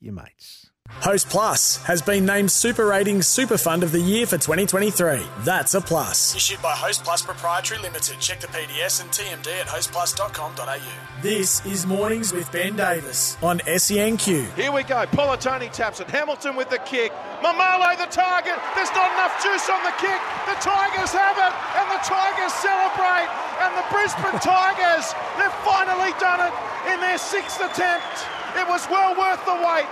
your mates. Host Plus has been named Super Ratings Super Fund of the Year for 2023. That's a plus. Issued by Host Plus Proprietary Limited. Check the PDS and TMD at hostplus.com.au. This is Mornings with Ben Davis on SENQ. Here we go. Polatoni taps it. Hamilton with the kick. Mamalo the target. There's not enough juice on the kick. The Tigers have it, and the Tigers celebrate. And the Brisbane Tigers, they've finally done it in their sixth attempt. It was well worth the wait.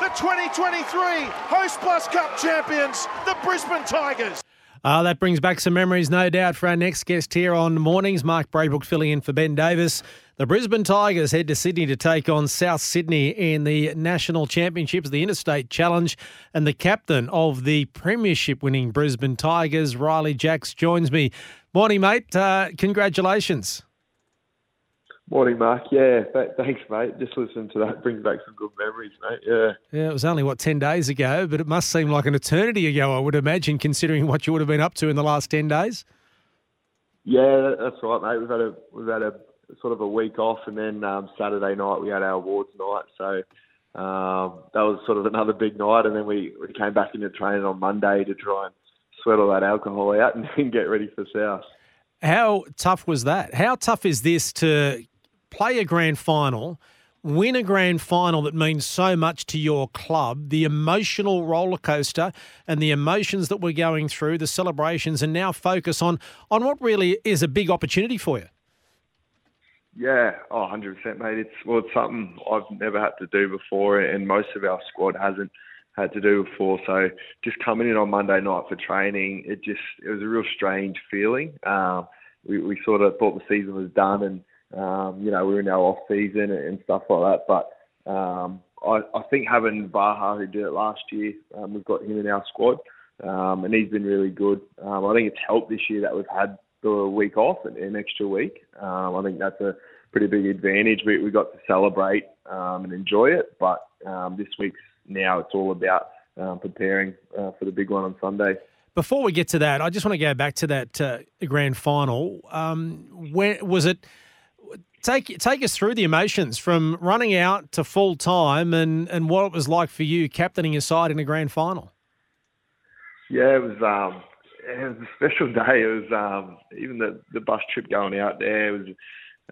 The 2023 Host Plus Cup champions, the Brisbane Tigers. Uh, that brings back some memories, no doubt, for our next guest here on Mornings. Mark Braybrook filling in for Ben Davis. The Brisbane Tigers head to Sydney to take on South Sydney in the National Championships, the Interstate Challenge. And the captain of the Premiership winning Brisbane Tigers, Ryley Jacks, joins me. Morning, mate. Uh, congratulations. Morning, Mark. Yeah, th- thanks, mate. Just listening to that brings back some good memories, mate. Yeah. Yeah, it was only, what, 10 days ago, but it must seem like an eternity ago, I would imagine, considering what you would have been up to in the last 10 days. Yeah, that's right, mate. We've had a we've had a sort of a week off, and then um, Saturday night we had our awards night. So um, that was sort of another big night, and then we, we came back into training on Monday to try and sweat all that alcohol out and, and get ready for South. How tough was that? How tough is this to play a grand final, win a grand final that means so much to your club, the emotional roller coaster and the emotions that we're going through, the celebrations, and now focus on on what really is a big opportunity for you? Yeah, oh, 100%, mate. It's well, it's something I've never had to do before, and most of our squad hasn't had to do before. So just coming in on Monday night for training, it just it was a real strange feeling. Um, we, we sort of thought the season was done, and um, you know we were in our off season and stuff like that. But um, I, I think having Baha who did it last year, um, we've got him in our squad, um, and he's been really good. Um, I think it's helped this year that we've had the week off, an, an extra week. Um, I think that's a pretty big advantage. We, we got to celebrate and enjoy it, but this week's now it's all about preparing uh, for the big one on Sunday. Before we get to that, I just want to go back to that uh, grand final. When was it? Take take us through the emotions from running out to full time, and, and what it was like for you captaining your side in a grand final. Yeah, it was um, it was a special day. It was um, even the the bus trip going out there was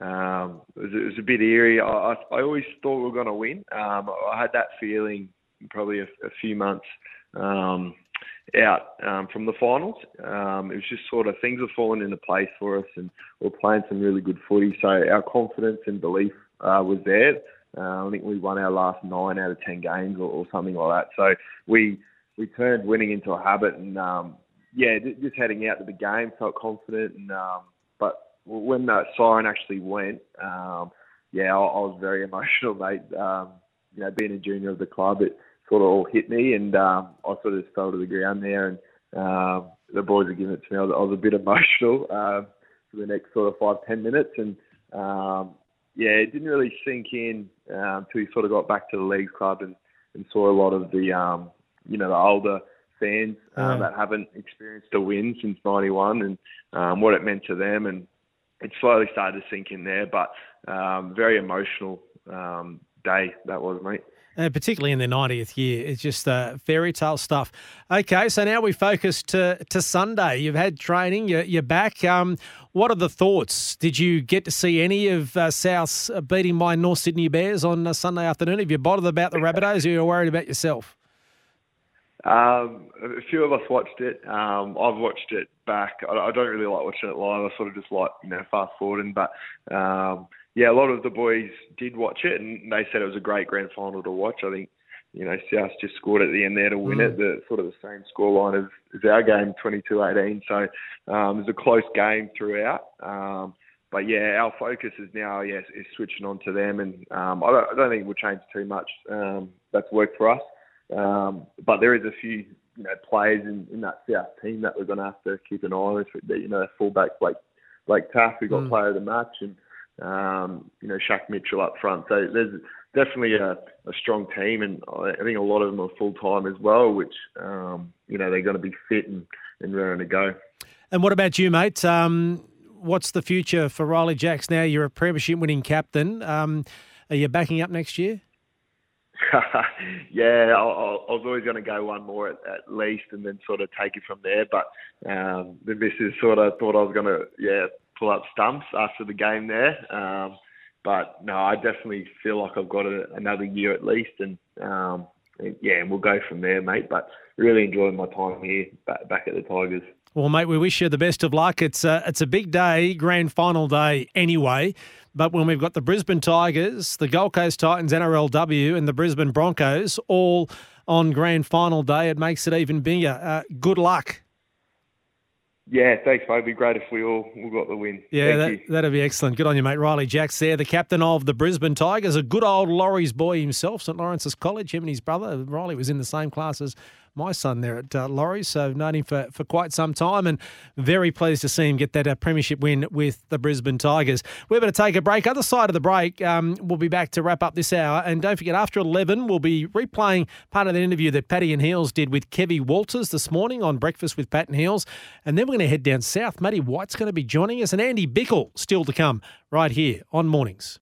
um, it was, it was a bit eerie. I, I, always thought we were going to win. Um, I had that feeling probably a, a few months um, out um, from the finals. Um, it was just sort of things have fallen into place for us, and we we're playing some really good footy. So our confidence and belief uh, was there. Uh, I think we won our last nine out of ten games, or, or something like that. So we we turned winning into a habit, and um, yeah, just heading out to the game, felt confident, and um, but when that siren actually went, um, yeah, I, I was very emotional, mate. Um, you know, being a junior of the club, it sort of all hit me, and um, I sort of just fell to the ground there, and um, the boys were giving it to me. I was, I was a bit emotional um, for the next sort of five ten minutes, and um, yeah, it didn't really sink in um, until we sort of got back to the leagues club and, and saw a lot of the um, you know the older fans um, that haven't experienced a win since '91 and um, what it meant to them, and it slowly started to sink in there. But um, very emotional um, day that was, mate. And particularly in their 90th year, it's just uh, fairy tale stuff. Okay, so now we focus to, to Sunday. You've had training, you're, you're back. Um, what are the thoughts? Did you get to see any of uh, South's beating by North Sydney Bears on uh, Sunday afternoon? Have you bothered about the Rabbitohs or are you worried about yourself? Um, a few of us watched it. Um, I've watched it back. I, I don't really like watching it live. I sort of just like you know fast forwarding. But um, yeah, a lot of the boys did watch it, and they said it was a great grand final to watch. I think you know, South just scored at the end there to win mm. it, the sort of the same scoreline as, as our game, 22-18. So um, it was a close game throughout. Um, but yeah, our focus is now yes is switching on to them, and um, I, don't, I don't think we'll change too much. Um, that's worked for us, um, but there is a few you know players in, in that South team that we're going to have to keep an eye on. You know, fullback Blake Blake Taaffe, who got mm. player of the match, and um, you know Shaq Mitchell up front. So there's definitely a, a strong team, and I think a lot of them are full time as well, which um, you know they're going to be fit and, and raring to go. And what about you, mate? Um, what's the future for Ryley Jacks now? You're a premiership winning captain. Um, are you backing up next year? yeah, I, I, was always going to go one more at, at, least, and then sort of take it from there. But um, the missus sort of thought I was going to, yeah, pull up stumps after the game there. Um, but no, I definitely feel like I've got a, another year at least, and um, yeah, and we'll go from there, mate. But really enjoying my time here back, back at the Tigers. Well, mate, we wish you the best of luck. It's a, it's a big day, grand final day anyway. But when we've got the Brisbane Tigers, the Gold Coast Titans, NRLW, and the Brisbane Broncos all on grand final day, it makes it even bigger. Uh, good luck. Yeah, thanks, mate. It'd be great if we all, all got the win. Yeah, that, that'd be excellent. Good on you, mate. Ryley Jacks there, the captain of the Brisbane Tigers, a good old Laurie's boy himself, St Lawrence's College. Him and his brother, Riley, was in the same class as my son there at uh, Laurie, so known him for, for quite some time and very pleased to see him get that uh, premiership win with the Brisbane Tigers. We're going to take a break. Other side of the break, um, we'll be back to wrap up this hour. And don't forget, after 11, we'll be replaying part of the interview that Patty and Heels did with Kevy Walters this morning on Breakfast with Pat and Heels. And then we're going to head down south. Matty White's going to be joining us and Andy Bickle still to come right here on Mornings.